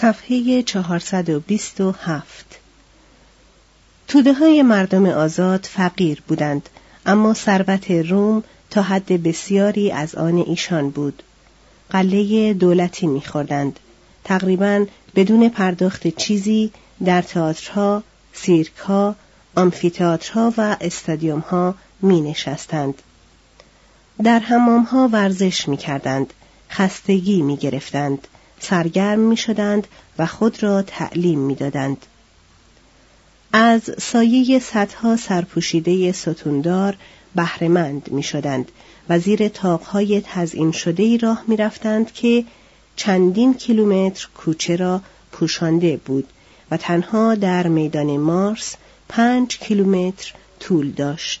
صفحه 427 توده های مردم آزاد فقیر بودند اما ثروت روم تا حد بسیاری از آن ایشان بود قله دولتی میخوردند تقریبا بدون پرداخت چیزی در تئاترها سیرکها آمفیتئاترها و استادیومها می نشستند. در حمامها ورزش می کردند. خستگی می گرفتند. سرگرم می شدند و خود را تعلیم می دادند. از سایه صدها سرپوشیده ستوندار بهرهمند می شدند و زیر تاقهای تزئین شده راه می رفتند که چندین کیلومتر کوچه را پوشانده بود و تنها در میدان مارس پنج کیلومتر طول داشت.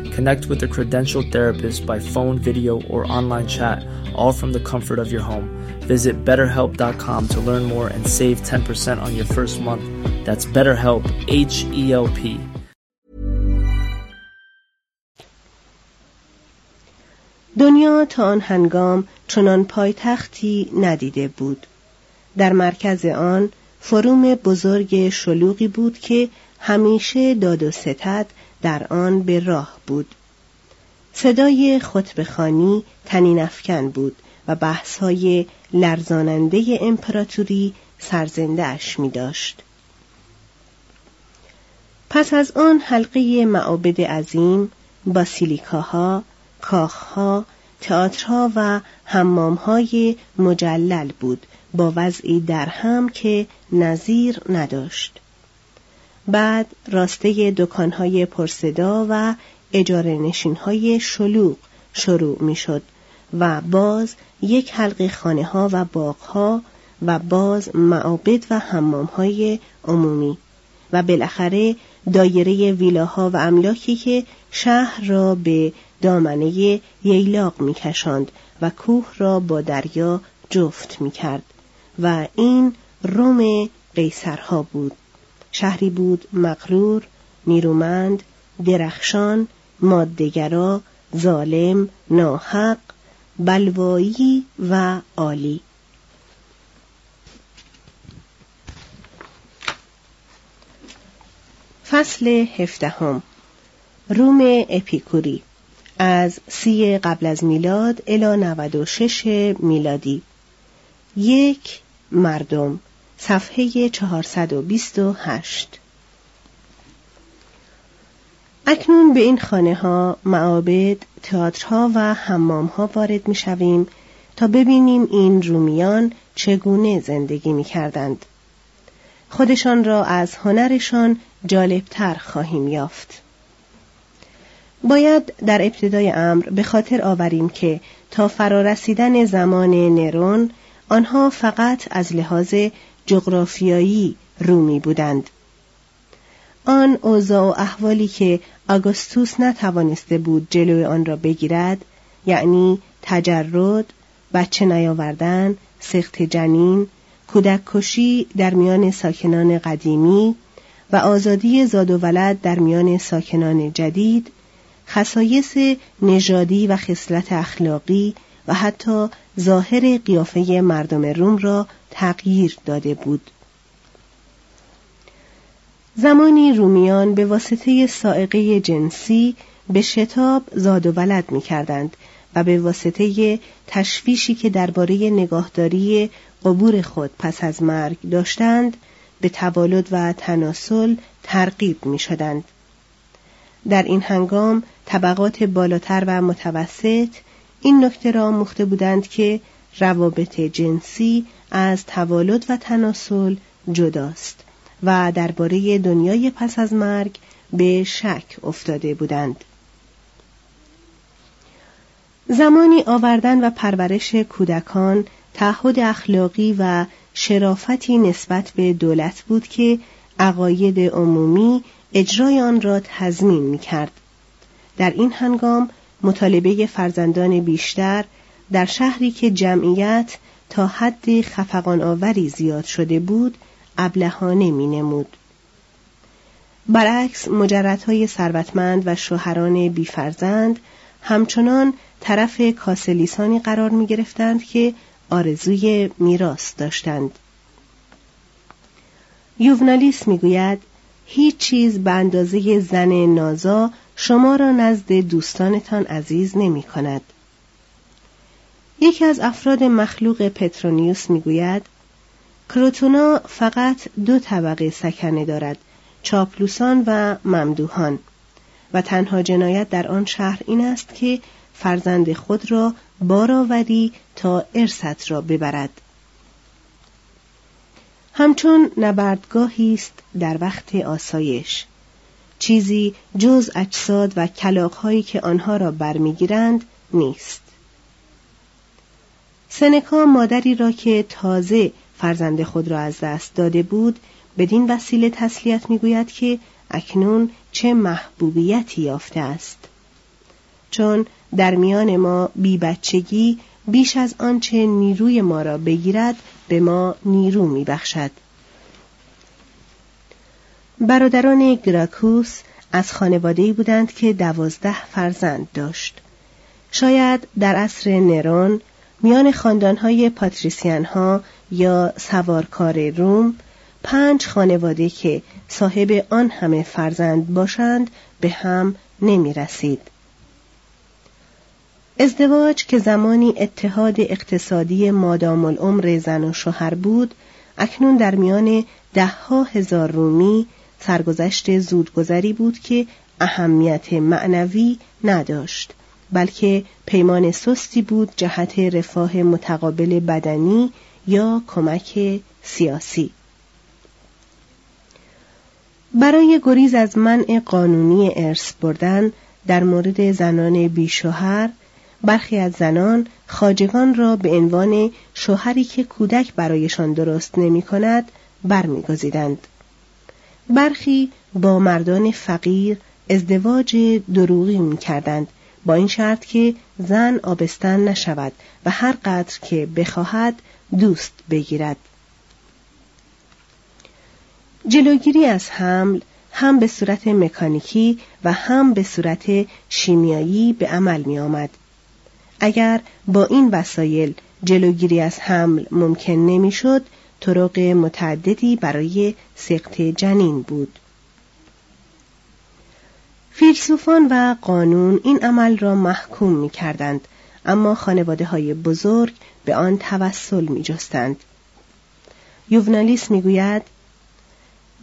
Connect with a credentialed therapist by phone, video, or online chat, all from the comfort of your home. Visit betterhelp.com to learn more and save 10% on your first month. That's BetterHelp, H E L P. دنیا تا آن هنگام چنان پایتختی ندیده بود. در مرکز آن فروم بزرگ شلوغی بود که همیشه داد و ستد در آن به راه بود. صدای خطبخانی تنین افکن بود و بحثهای لرزاننده امپراتوری سرزنده اش می داشت. پس از آن حلقه معابد عظیم، باسیلیکاها، کاخها، تئاترها و حمامهای مجلل بود با وضعی در هم که نظیر نداشت. بعد راسته دکانهای پرصدا و اجاره نشینهای شلوغ شروع می شد و باز یک حلقه خانه ها و باغ ها و باز معابد و حمام های عمومی و بالاخره دایره ویلاها و املاکی که شهر را به دامنه ییلاق میکشاند و کوه را با دریا جفت می‌کرد و این روم قیصرها بود. شهری بود مغرور نیرومند درخشان مادهگرا ظالم ناحق بلوایی و عالی. فصل هفدهم. روم اپیکوری. از سی قبل از میلاد الی 96 میلادی. یک مردم. صفحه 428 اکنون به این خانه ها معابد، تئاترها و حمام ها وارد می شویم تا ببینیم این رومیان چگونه زندگی می کردند. خودشان را از هنرشان جالبتر خواهیم یافت. باید در ابتدای امر به خاطر آوریم که تا فرارسیدن زمان نرون آنها فقط از لحاظ جغرافیایی رومی بودند. آن اوضاع و احوالی که آگوستوس نتوانسته بود جلوی آن را بگیرد یعنی تجرد، بچه نیاوردن، سخت جنین، کودک کشی در میان ساکنان قدیمی و آزادی زاد و ولد در میان ساکنان جدید خصایص نژادی و خصلت اخلاقی و حتی ظاهر قیافه مردم روم را تغییر داده بود زمانی رومیان به واسطه سائقه جنسی به شتاب زاد و ولد می کردند و به واسطه تشویشی که درباره نگاهداری قبور خود پس از مرگ داشتند به توالد و تناسل ترغیب می شدند. در این هنگام طبقات بالاتر و متوسط این نکته را مخته بودند که روابط جنسی از توالد و تناسل جداست و درباره دنیای پس از مرگ به شک افتاده بودند. زمانی آوردن و پرورش کودکان تعهد اخلاقی و شرافتی نسبت به دولت بود که عقاید عمومی اجرای آن را تضمین می کرد. در این هنگام مطالبه فرزندان بیشتر در شهری که جمعیت تا حد خفقان آوری زیاد شده بود ابلهانه می نمود. برعکس مجردهای ثروتمند و شوهران بیفرزند همچنان طرف کاسلیسانی قرار می گرفتند که آرزوی میراث داشتند. یوونالیس می‌گوید هیچ چیز به اندازه زن نازا شما را نزد دوستانتان عزیز نمی کند. یکی از افراد مخلوق پترونیوس می‌گوید کروتونا فقط دو طبقه سکنه دارد چاپلوسان و ممدوهان و تنها جنایت در آن شهر این است که فرزند خود را بارآوری تا ارست را ببرد. همچون نبردگاهی است در وقت آسایش. چیزی جز اجساد و کلاقهایی که آنها را برمیگیرند نیست. سنکا مادری را که تازه فرزند خود را از دست داده بود بدین وسیله تسلیت می‌گوید که اکنون چه محبوبیتی یافته است چون در میان ما بی بچگی بیش از آنچه نیروی ما را بگیرد به ما نیرو می بخشد. برادران گراکوس از خانواده بودند که دوازده فرزند داشت. شاید در عصر نرون میان خاندانهای پاتریسیان ها یا سوارکار روم پنج خانواده که صاحب آن همه فرزند باشند به هم نمی رسید. ازدواج که زمانی اتحاد اقتصادی مادام العمر زن و شوهر بود اکنون در میان دهها هزار رومی سرگذشت زودگذری بود که اهمیت معنوی نداشت بلکه پیمان سستی بود جهت رفاه متقابل بدنی یا کمک سیاسی برای گریز از منع قانونی ارث بردن در مورد زنان بیشوهر برخی از زنان خاجگان را به عنوان شوهری که کودک برایشان درست نمی کند برمیگزیدند. برخی با مردان فقیر ازدواج دروغی می کردند با این شرط که زن آبستن نشود و هر قدر که بخواهد دوست بگیرد. جلوگیری از حمل هم به صورت مکانیکی و هم به صورت شیمیایی به عمل می آمد. اگر با این وسایل جلوگیری از حمل ممکن نمی‌شد طرق متعددی برای سقط جنین بود فیلسوفان و قانون این عمل را محکوم می کردند اما خانواده های بزرگ به آن توسل می جستند. یوونالیس می گوید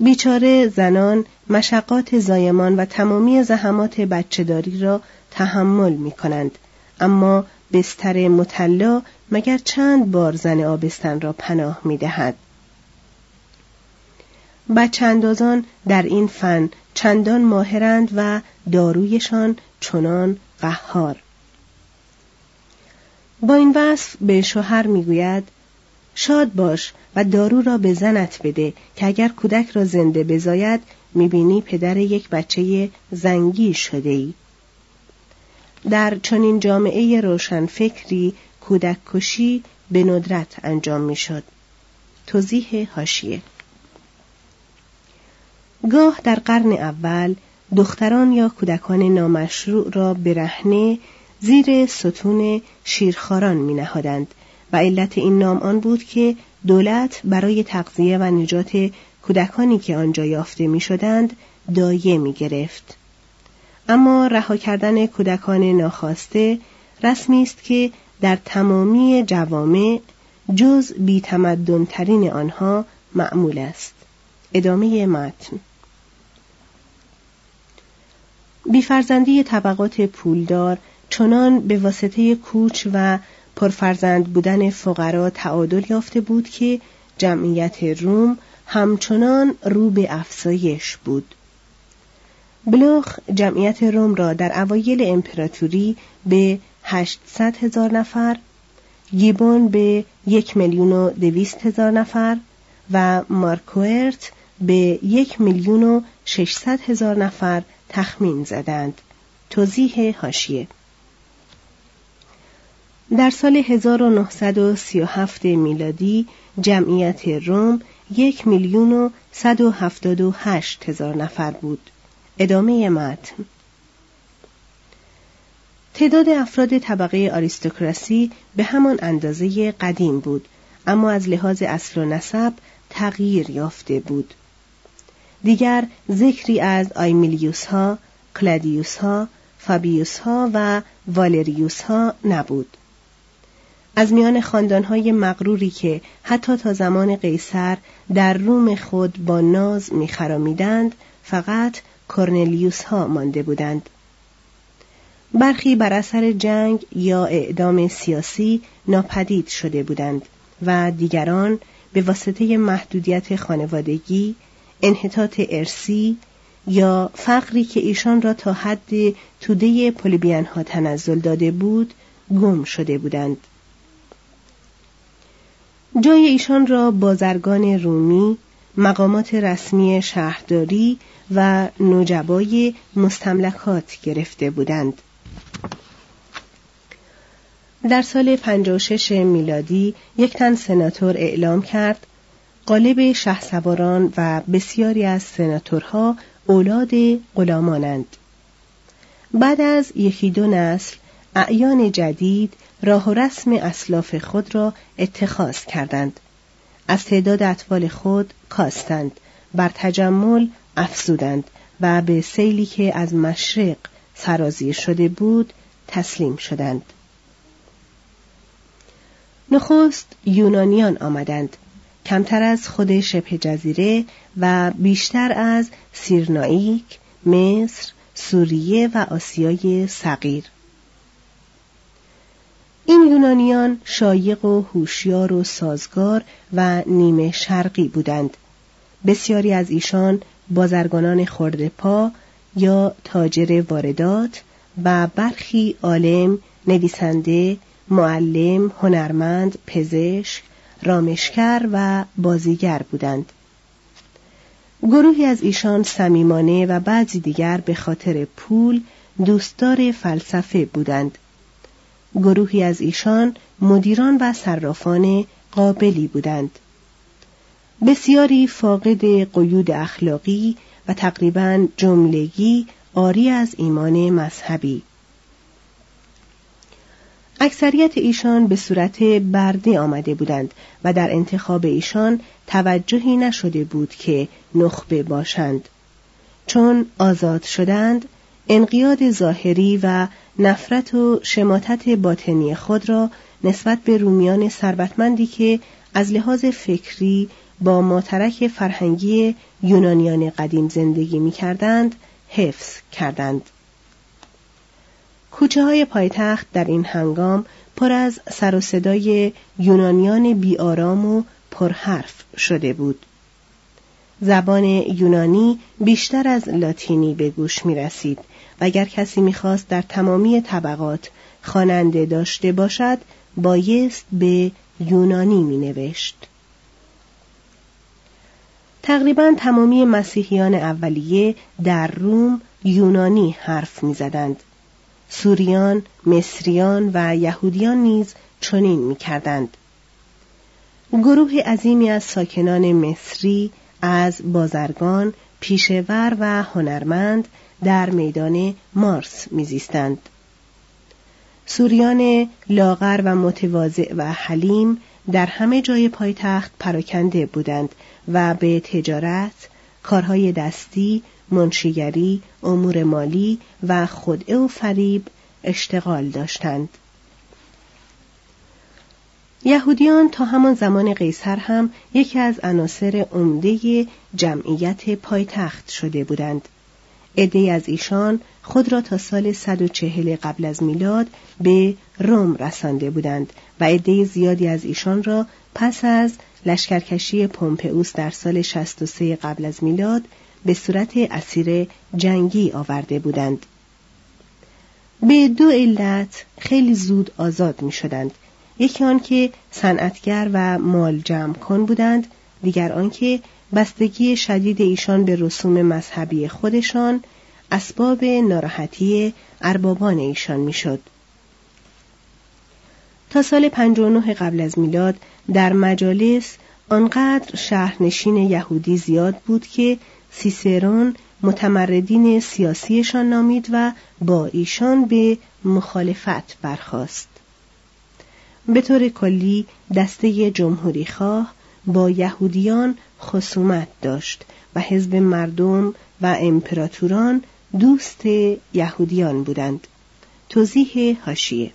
بیچاره زنان مشقات زایمان و تمامی زحمات بچهداری را تحمل می کنند اما بستر مطلا مگر چند بار زن آبستن را پناه می دهد. بچه اندازان در این فن چندان ماهرند و دارویشان چنان قهار با این وصف به شوهر می‌گوید شاد باش و دارو را به زنت بده که اگر کودک را زنده بزاید می‌بینی پدر یک بچه زنگی شده ای. در چنین جامعه روشنفکری کودک کشی به ندرت انجام می‌شد. توضیح هاشیه گاه در قرن اول دختران یا کودکان نامشروع را برهنه زیر ستون شیرخاران می نهادند و علت این نام آن بود که دولت برای تغذیه و نجات کودکانی که آنجا یافته می شدند دایه می گرفت. اما رها کردن کودکان ناخواسته رسمی است که در تمامی جوامع جز بیتمدنترین آنها معمول است. ادامه متن بیفرزندی طبقات پولدار چنان به واسطه کوچ و پرفرزند بودن فقرا تعادل یافته بود که جمعیت روم همچنان رو به افزایش بود. بلوخ جمعیت روم را در اوایل امپراتوری به 800 هزار نفر، گیبون به یک میلیون و دویست هزار نفر و مارکوئرت به یک میلیون و ششصد هزار نفر تخمین زدند. توضیح هاشیه در سال 1937 میلادی جمعیت روم یک میلیون و صد و هفتاد و هشت هزار نفر بود. ادامه متن تعداد افراد طبقه آریستوکراسی به همان اندازه قدیم بود اما از لحاظ اصل و نسب تغییر یافته بود. دیگر ذکری از آیمیلیوس ها، کلادیوس ها، فابیوس ها و والریوس ها نبود. از میان خاندانهای مغروری که حتی تا زمان قیصر در روم خود با ناز میخرامیدند فقط کورنلیوس ها مانده بودند. برخی بر اثر جنگ یا اعدام سیاسی ناپدید شده بودند و دیگران به واسطه محدودیت خانوادگی انحطاط ارسی یا فقری که ایشان را تا حد توده پولیبیان ها تنزل داده بود گم شده بودند. جای ایشان را بازرگان رومی، مقامات رسمی شهرداری و نجبای مستملکات گرفته بودند. در سال 56 میلادی یک تن سناتور اعلام کرد قالب شهسواران و بسیاری از سناتورها اولاد غلامانند. بعد از یکی دو نسل اعیان جدید راه و رسم اسلاف خود را اتخاذ کردند. از تعداد اطفال خود کاستند بر تجمل افزودند و به سیلی که از مشرق سرازیر شده بود تسلیم شدند. نخست یونانیان آمدند. کمتر از خود شبه جزیره و بیشتر از سیرنائیک، مصر، سوریه و آسیای صغیر. این یونانیان شایق و هوشیار و سازگار و نیمه شرقی بودند. بسیاری از ایشان بازرگانان خورده پا یا تاجر واردات و برخی عالم، نویسنده، معلم، هنرمند، پزشک، رامشگر و بازیگر بودند. گروهی از ایشان صمیمانه و بعضی دیگر به خاطر پول دوستدار فلسفه بودند. گروهی از ایشان مدیران و صرافان قابلی بودند. بسیاری فاقد قیود اخلاقی و تقریبا جملگی آری از ایمان مذهبی اکثریت ایشان به صورت برده آمده بودند و در انتخاب ایشان توجهی نشده بود که نخبه باشند چون آزاد شدند انقیاد ظاهری و نفرت و شماتت باطنی خود را نسبت به رومیان ثروتمندی که از لحاظ فکری با ماترک فرهنگی یونانیان قدیم زندگی می کردند حفظ کردند. کوچه های پایتخت در این هنگام پر از سر و صدای یونانیان بیارام و پرحرف شده بود. زبان یونانی بیشتر از لاتینی به گوش می رسید و اگر کسی می‌خواست در تمامی طبقات خواننده داشته باشد بایست به یونانی می نوشت. تقریبا تمامی مسیحیان اولیه در روم یونانی حرف می‌زدند. سوریان، مصریان و یهودیان نیز چنین می‌کردند. گروه عظیمی از ساکنان مصری از بازرگان، پیشور و هنرمند در میدان مارس میزیستند. سوریان لاغر و متواضع و حلیم در همه جای پایتخت پراکنده بودند و به تجارت، کارهای دستی، منشیگری، امور مالی و خدعه و فریب اشتغال داشتند. یهودیان تا همان زمان قیصر هم یکی از عناصر عمده جمعیت پایتخت شده بودند. عده از ایشان خود را تا سال 140 قبل از میلاد به روم رسانده بودند و عده زیادی از ایشان را پس از لشکرکشی پومپئوس در سال 63 قبل از میلاد به صورت اسیر جنگی آورده بودند. به دو علت خیلی زود آزاد می شدند. یکی آنکه صنعتگر و مال جمع کن بودند، دیگر آنکه بستگی شدید ایشان به رسوم مذهبی خودشان اسباب ناراحتی اربابان ایشان می‌شد. تا سال 59 قبل از میلاد در مجالس آنقدر شهرنشین یهودی زیاد بود که سیسرون متمردین سیاسیشان نامید و با ایشان به مخالفت برخاست. به طور کلی دسته جمهوری خواه با یهودیان خصومت داشت و حزب مردم و امپراتوران دوست یهودیان بودند. توضیح هاشیه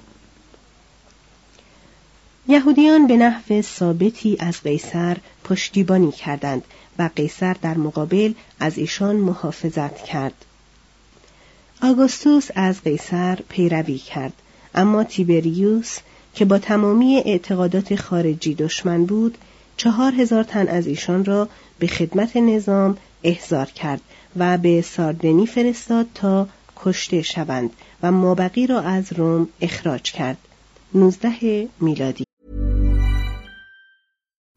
یهودیان به نحو ثابتی از قیصر پشتیبانی کردند و قیصر در مقابل از ایشان محافظت کرد. آگوستوس از قیصر پیروی کرد اما تیبریوس که با تمامی اعتقادات خارجی دشمن بود چهار هزار تن از ایشان را به خدمت نظام احضار کرد و به ساردنی فرستاد تا کشته شوند و مابقی را از روم اخراج کرد. 19 میلادی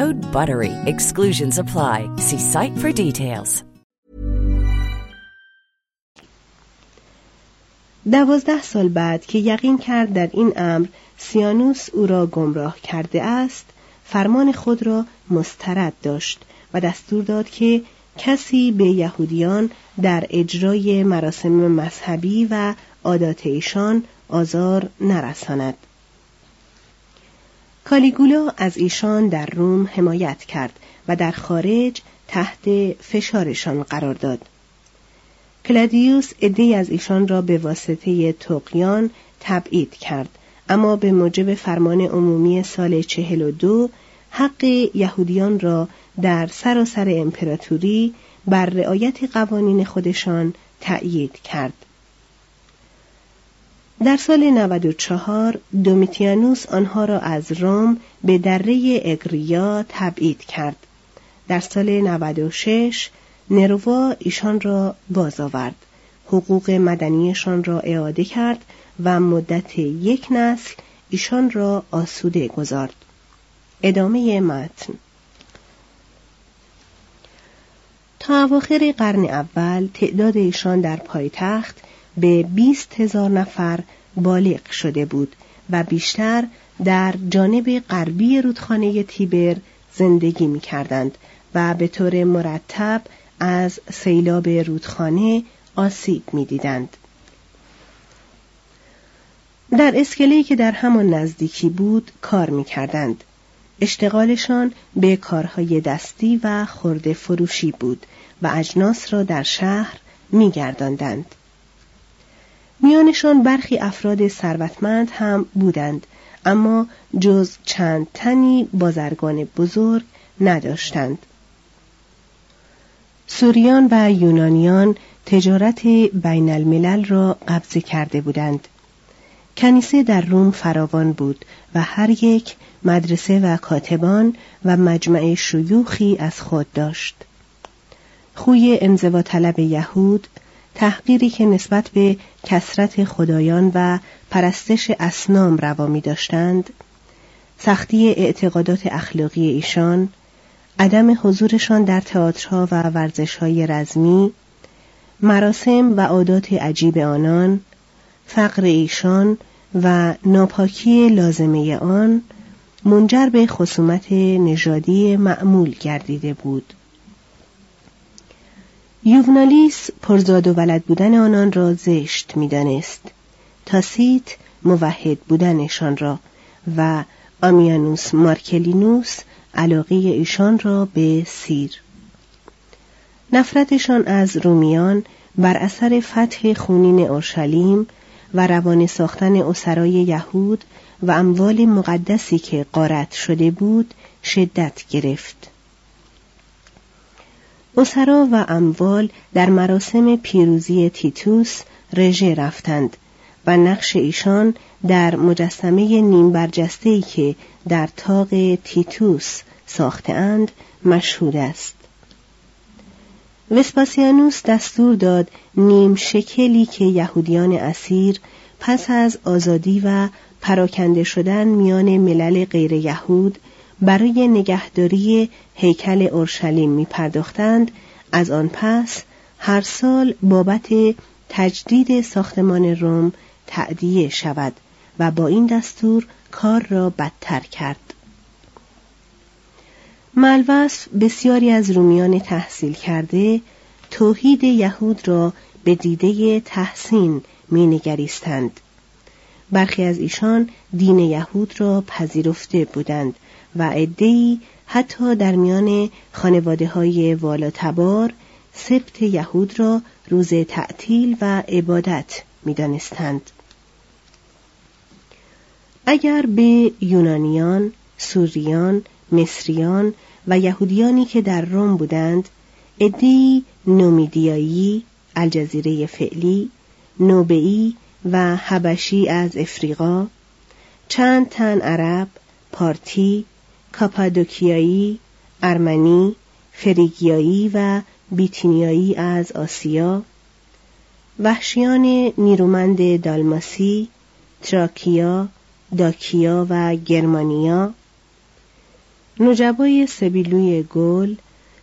Code BUTTERY. Exclusions apply. See site for details. دوازده سال بعد که یقین کرد در این امر سیانوس او را گمراه کرده است فرمان خود را مسترد داشت و دستور داد که کسی به یهودیان در اجرای مراسم مذهبی و عادات ایشان آزار نرساند کالیگولا از ایشان در روم حمایت کرد و در خارج تحت فشارشان قرار داد کلادیوس عدهای از ایشان را به واسطه تقیان تبعید کرد اما به موجب فرمان عمومی سال چهل و دو حق یهودیان را در سراسر امپراتوری بر رعایت قوانین خودشان تأیید کرد. در سال 94 دومیتیانوس آنها را از روم به دره اگریا تبعید کرد. در سال 96 نروا ایشان را باز آورد. حقوق مدنیشان را اعاده کرد و مدت یک نسل ایشان را آسوده گذارد. ادامه متن تا اواخر قرن اول تعداد ایشان در پایتخت به بیست هزار نفر بالغ شده بود و بیشتر در جانب غربی رودخانه تیبر زندگی می کردند و به طور مرتب از سیلاب رودخانه آسیب می دیدند. در اسکلهی که در همان نزدیکی بود کار می کردند. اشتغالشان به کارهای دستی و خورده فروشی بود و اجناس را در شهر می گرداندند. میانشان برخی افراد ثروتمند هم بودند اما جز چند تنی بازرگان بزرگ نداشتند. سوریان و یونانیان تجارت بین الملل را قبضه کرده بودند. کنیسه در روم فراوان بود و هر یک مدرسه و کاتبان و مجمع شیوخی از خود داشت. خوی انزوا طلب یهود تحقیری که نسبت به کسرت خدایان و پرستش اسنام روا می داشتند، سختی اعتقادات اخلاقی ایشان، عدم حضورشان در تئاترها و ورزشهای رزمی، مراسم و عادات عجیب آنان، فقر ایشان و ناپاکی لازمه آن منجر به خصومت نژادی معمول گردیده بود. یوونالیس پرزاد و ولد بودن آنان را زشت می‌دانست. تاسیت موحد بودنشان را و آمیانوس مارکلینوس علاقه ایشان را به سیر. نفرتشان از رومیان بر اثر فتح خونین اورشلیم و روان ساختن اسرای یهود و اموال مقدسی که قارت شده بود شدت گرفت. اسرا و اموال در مراسم پیروزی تیتوس رژه رفتند و نقش ایشان در مجسمه نیم برجسته که در تاق تیتوس ساختهاند مشهود است. وسپاسیانوس دستور داد نیم شکلی که یهودیان اسیر پس از آزادی و پراکنده شدن میان ملل غیر یهود برای نگهداری هیکل اورشلیم می پرداختند از آن پس هر سال بابت تجدید ساختمان روم تعدیه شود و با این دستور کار را بدتر کرد. ملوس بسیاری از رومیان تحصیل کرده توحید یهود را به دیده تحسین مینگریستند. برخی از ایشان دین یهود را پذیرفته بودند و عدهای حتی در میان خانواده های والاتبار سبت یهود را روز تعطیل و عبادت می‌دانستند. اگر به یونانیان، سوریان، مصریان و یهودیانی که در روم بودند، ادی نومیدیایی، الجزیره فعلی، نوبئی و حبشی از افریقا، چند تن عرب، پارتی، کاپادوکیایی، ارمنی، فریگیایی و بیتینیایی از آسیا، وحشیان نیرومند دالماسی، تراکیا، داکیا و گرمانیا، نجبای سبیلوی گل،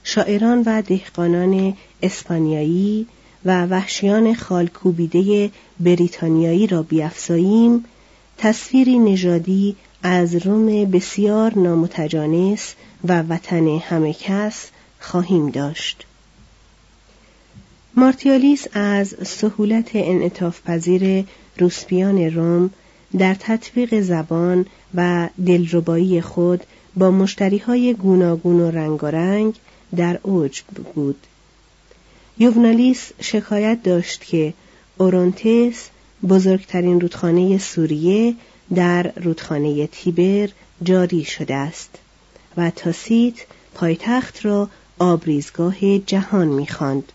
شاعران و دهقانان اسپانیایی و وحشیان خالکوبیده بریتانیایی را بیافزاییم تصویری نژادی از روم بسیار نامتجانس و وطن همه کس خواهیم داشت مارتیالیس از سهولت انعطاف پذیر روسپیان روم در تطبیق زبان و دلربایی خود با مشتری های گوناگون و رنگارنگ در اوج بود. یوونالیس شکایت داشت که اورونتس بزرگترین رودخانه سوریه در رودخانه تیبر جاری شده است و تاسیت پایتخت را آبریزگاه جهان می‌خواند.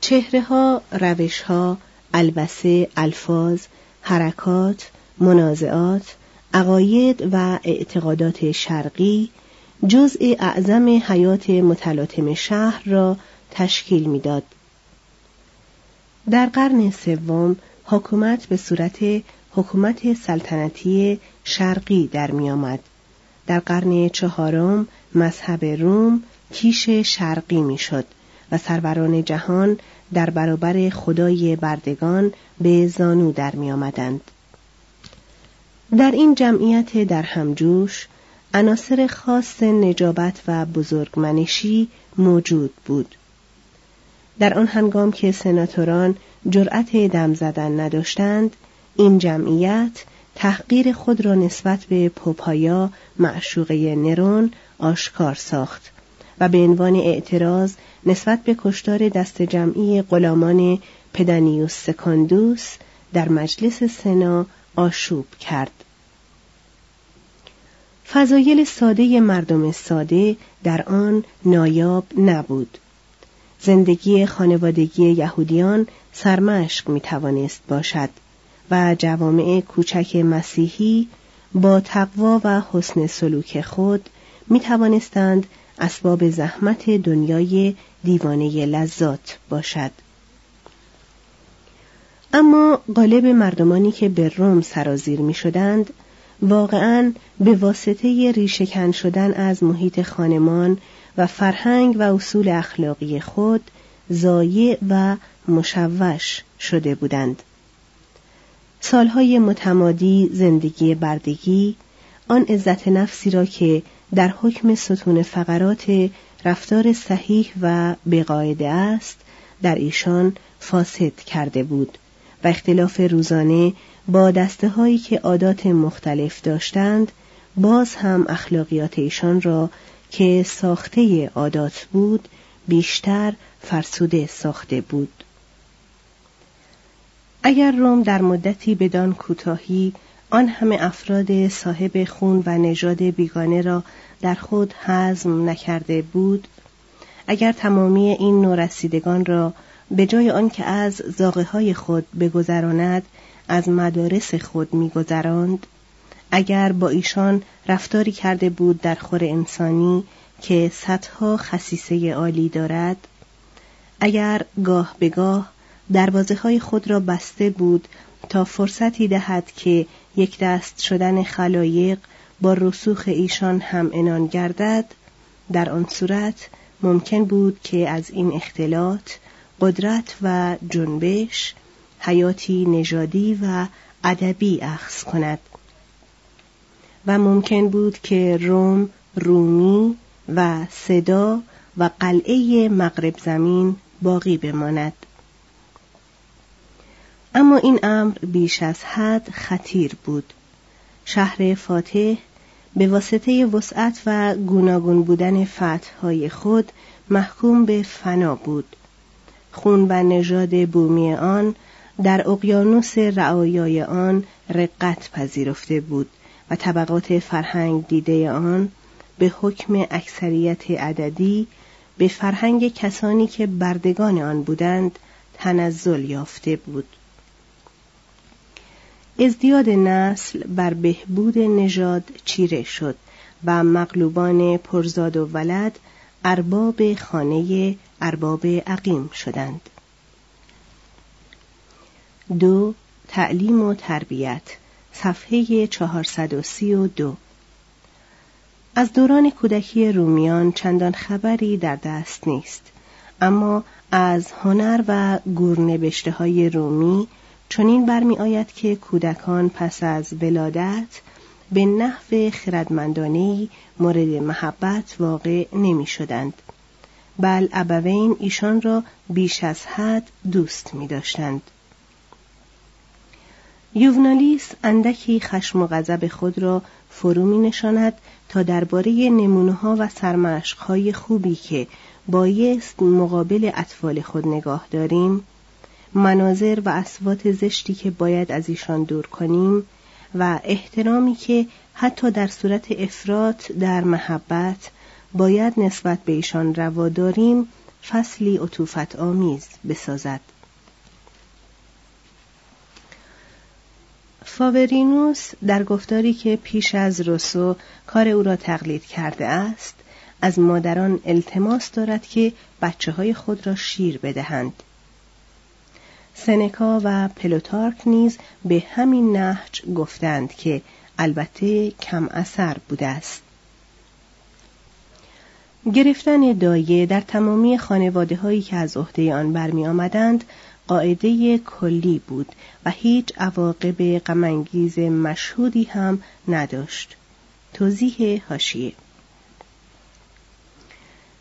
چهره ها، روش ها، البسه، الفاظ، حرکات، منازعات، عقاید و اعتقادات شرقی جزء اعظم حیات متلاطم شهر را تشکیل می‌داد. در قرن سوم حکومت به صورت حکومت سلطنتی شرقی در میآمد. در قرن چهارم مذهب روم کیش شرقی می‌شد و سروران جهان در برابر خدای بردگان به زانو در می آمدند. در این جمعیت در همجوش عناصر خاص نجابت و بزرگمنشی موجود بود. در آن هنگام که سناتوران جرأت دم زدن نداشتند، این جمعیت تحقیر خود را نسبت به پوپایا معشوقه نرون آشکار ساخت و به عنوان اعتراض نسبت به کشتار دست جمعی غلامان پدانیوس سکاندوس در مجلس سنا آشوب کرد. فضایل ساده مردم ساده در آن نایاب نبود. زندگی خانوادگی یهودیان سرمشق می توانست باشد و جوامع کوچک مسیحی با تقوا و حسن سلوک خود می توانستند اسباب زحمت دنیای دیوانه لذات باشد. اما غالب مردمانی که به روم سرازیر می شدند واقعا به واسطه ریشهکن شدن از محیط خانمان و فرهنگ و اصول اخلاقی خود زایع و مشوش شده بودند. سالهای متمادی زندگی بردگی آن عزت نفسی را که در حکم ستون فقرات رفتار صحیح و بقاعده است در ایشان فاسد کرده بود و اختلاف روزانه با دسته هایی که عادات مختلف داشتند باز هم اخلاقیات ایشان را که ساخته عادات بود بیشتر فرسوده ساخته بود. اگر روم در مدتی بدان کوتاهی آن همه افراد صاحب خون و نژاد بیگانه را در خود حزم نکرده بود اگر تمامی این نورسیدگان را به جای آنکه از زاغه های خود بگذراند از مدارس خود میگذراند. اگر با ایشان رفتاری کرده بود در خور انسانی که صدها خصیصه عالی دارد اگر گاه به گاه دروازه های خود را بسته بود تا فرصتی دهد که یک دست شدن خلایق با رسوخ ایشان هم انان گردد در آن صورت ممکن بود که از این اختلاط قدرت و جنبش حیاتی نژادی و ادبی اخذ کند. و ممکن بود که روم رومی و صدا و قلعه مغرب زمین باقی بماند. اما این امر بیش از حد خطیر بود. شهر فاتح به واسطه وسعت و گوناگون بودن فتحهای خود محکوم به فنا بود. خون و نژاد بومی آن در اقیانوس رعایای آن رقت پذیرفته بود و طبقات فرهنگ دیده آن به حکم اکثریت عددی به فرهنگ کسانی که بردگان آن بودند تنزل یافته بود. ازدیاد نسل بر بهبود نژاد چیره شد و مغلوبان پرزاد و ولد ارباب خانه ارباب عقیم شدند. دو تعلیم و تربیت صفحه 432 از دوران کودکی رومیان چندان خبری در دست نیست اما از هنر و گورنبشته های رومی چنین برمی آید که کودکان پس از ولادت به نحو خردمندانه مورد محبت واقع نمی شدند بل ابوین ایشان را بیش از حد دوست می داشتند. یوونالیس اندکی خشم و غضب خود را فرو می نشاند تا درباره نمونه ها و سرمشق های خوبی که بایست مقابل اطفال خود نگاه داریم مناظر و اسوات زشتی که باید از ایشان دور کنیم و احترامی که حتی در صورت افراط در محبت باید نسبت به ایشان روا داریم فصلی عطوفت آمیز بسازد. فاورینوس در گفتاری که پیش از روسو کار او را تقلید کرده است از مادران التماس دارد که بچه های خود را شیر بدهند. سنکا و پلوتارک نیز به همین نهج گفتند که البته کم اثر بوده است. گرفتن دایه در تمامی خانواده هایی که از عهده آن برمی آمدند قاعده کلی بود و هیچ عواقب غمانگیز مشهودی هم نداشت. توضیح هاشیه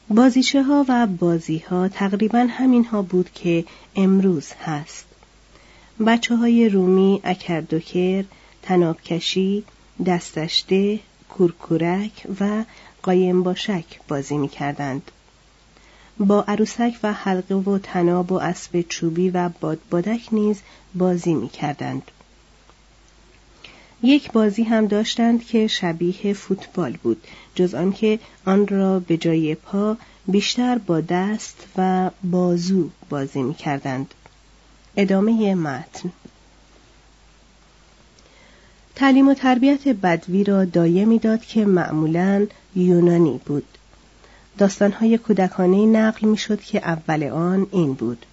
بازیچه ها و بازی ها تقریبا همین ها بود که امروز هست. بچه های رومی اکردوکر، تنابکشی، دستشته، کورکورک و قایم باشک بازی می کردند. با عروسک و حلقه و تناب و اسب چوبی و بادبادک نیز بازی می کردند. یک بازی هم داشتند که شبیه فوتبال بود جز آنکه آن را به جای پا بیشتر با دست و بازو بازی می کردند. ادامه متن تعلیم و تربیت بدوی را دایه می‌داد که معمولا یونانی بود. داستانهای کودکانه نقل می‌شد که اول آن این بود.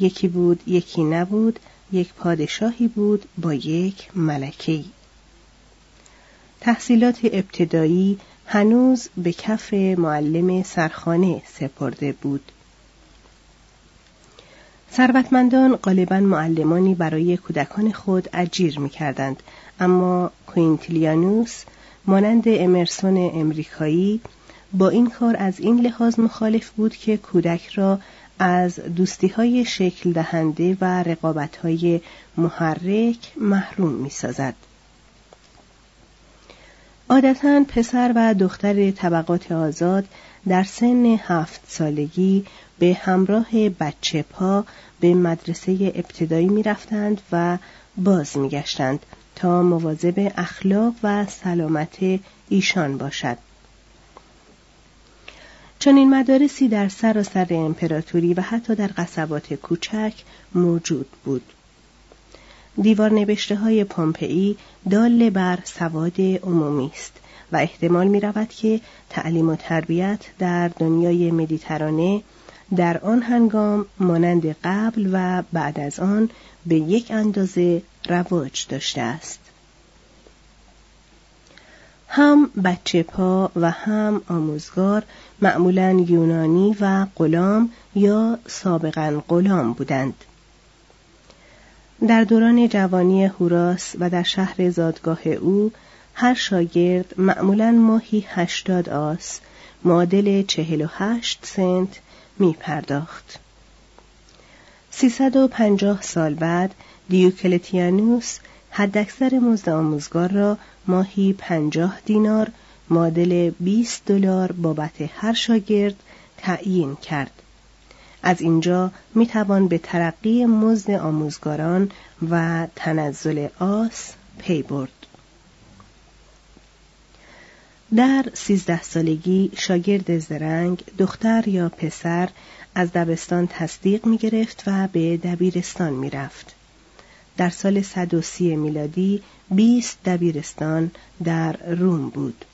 یکی بود یکی نبود یک پادشاهی بود با یک ملکهی. تحصیلات ابتدایی هنوز به کف معلم سرخانه سپرده بود. ثروتمندان غالبا معلمانی برای کودکان خود اجیر می کردند اما کوینتیلیانوس مانند امرسون امریکایی با این کار از این لحاظ مخالف بود که کودک را از دوستی های شکل دهنده و رقابت های محرک محروم می سازد. عادتا پسر و دختر طبقات آزاد در سن هفت سالگی به همراه بچه پا به مدرسه ابتدایی می رفتند و باز می گشتند تا مواظب اخلاق و سلامت ایشان باشد. چنین مدارسی در سراسر امپراتوری و حتی در قصبات کوچک موجود بود. دیوار نبشته های پومپئی دال بر سواد عمومی است و احتمال می رود که تعلیم و تربیت در دنیای مدیترانه در آن هنگام مانند قبل و بعد از آن به یک اندازه رواج داشته است. هم بچه پا و هم آموزگار معمولا یونانی و غلام یا سابقا غلام بودند. در دوران جوانی هوراس و در شهر زادگاه او هر شاگرد معمولا ماهی هشتاد آس معادل چهل و هشت سنت می پرداخت. پنجاه سال بعد دیوکلتیانوس حداکثر مزد آموزگار را ماهی پنجاه دینار معادل 20 دلار بابت هر شاگرد تعیین کرد. از اینجا می توان به ترقی مزد آموزگاران و تنزل آس پی برد. در سیزده سالگی شاگرد زرنگ دختر یا پسر از دبستان تصدیق می گرفت و به دبیرستان می رفت. در سال 130 میلادی 20 دبیرستان در روم بود.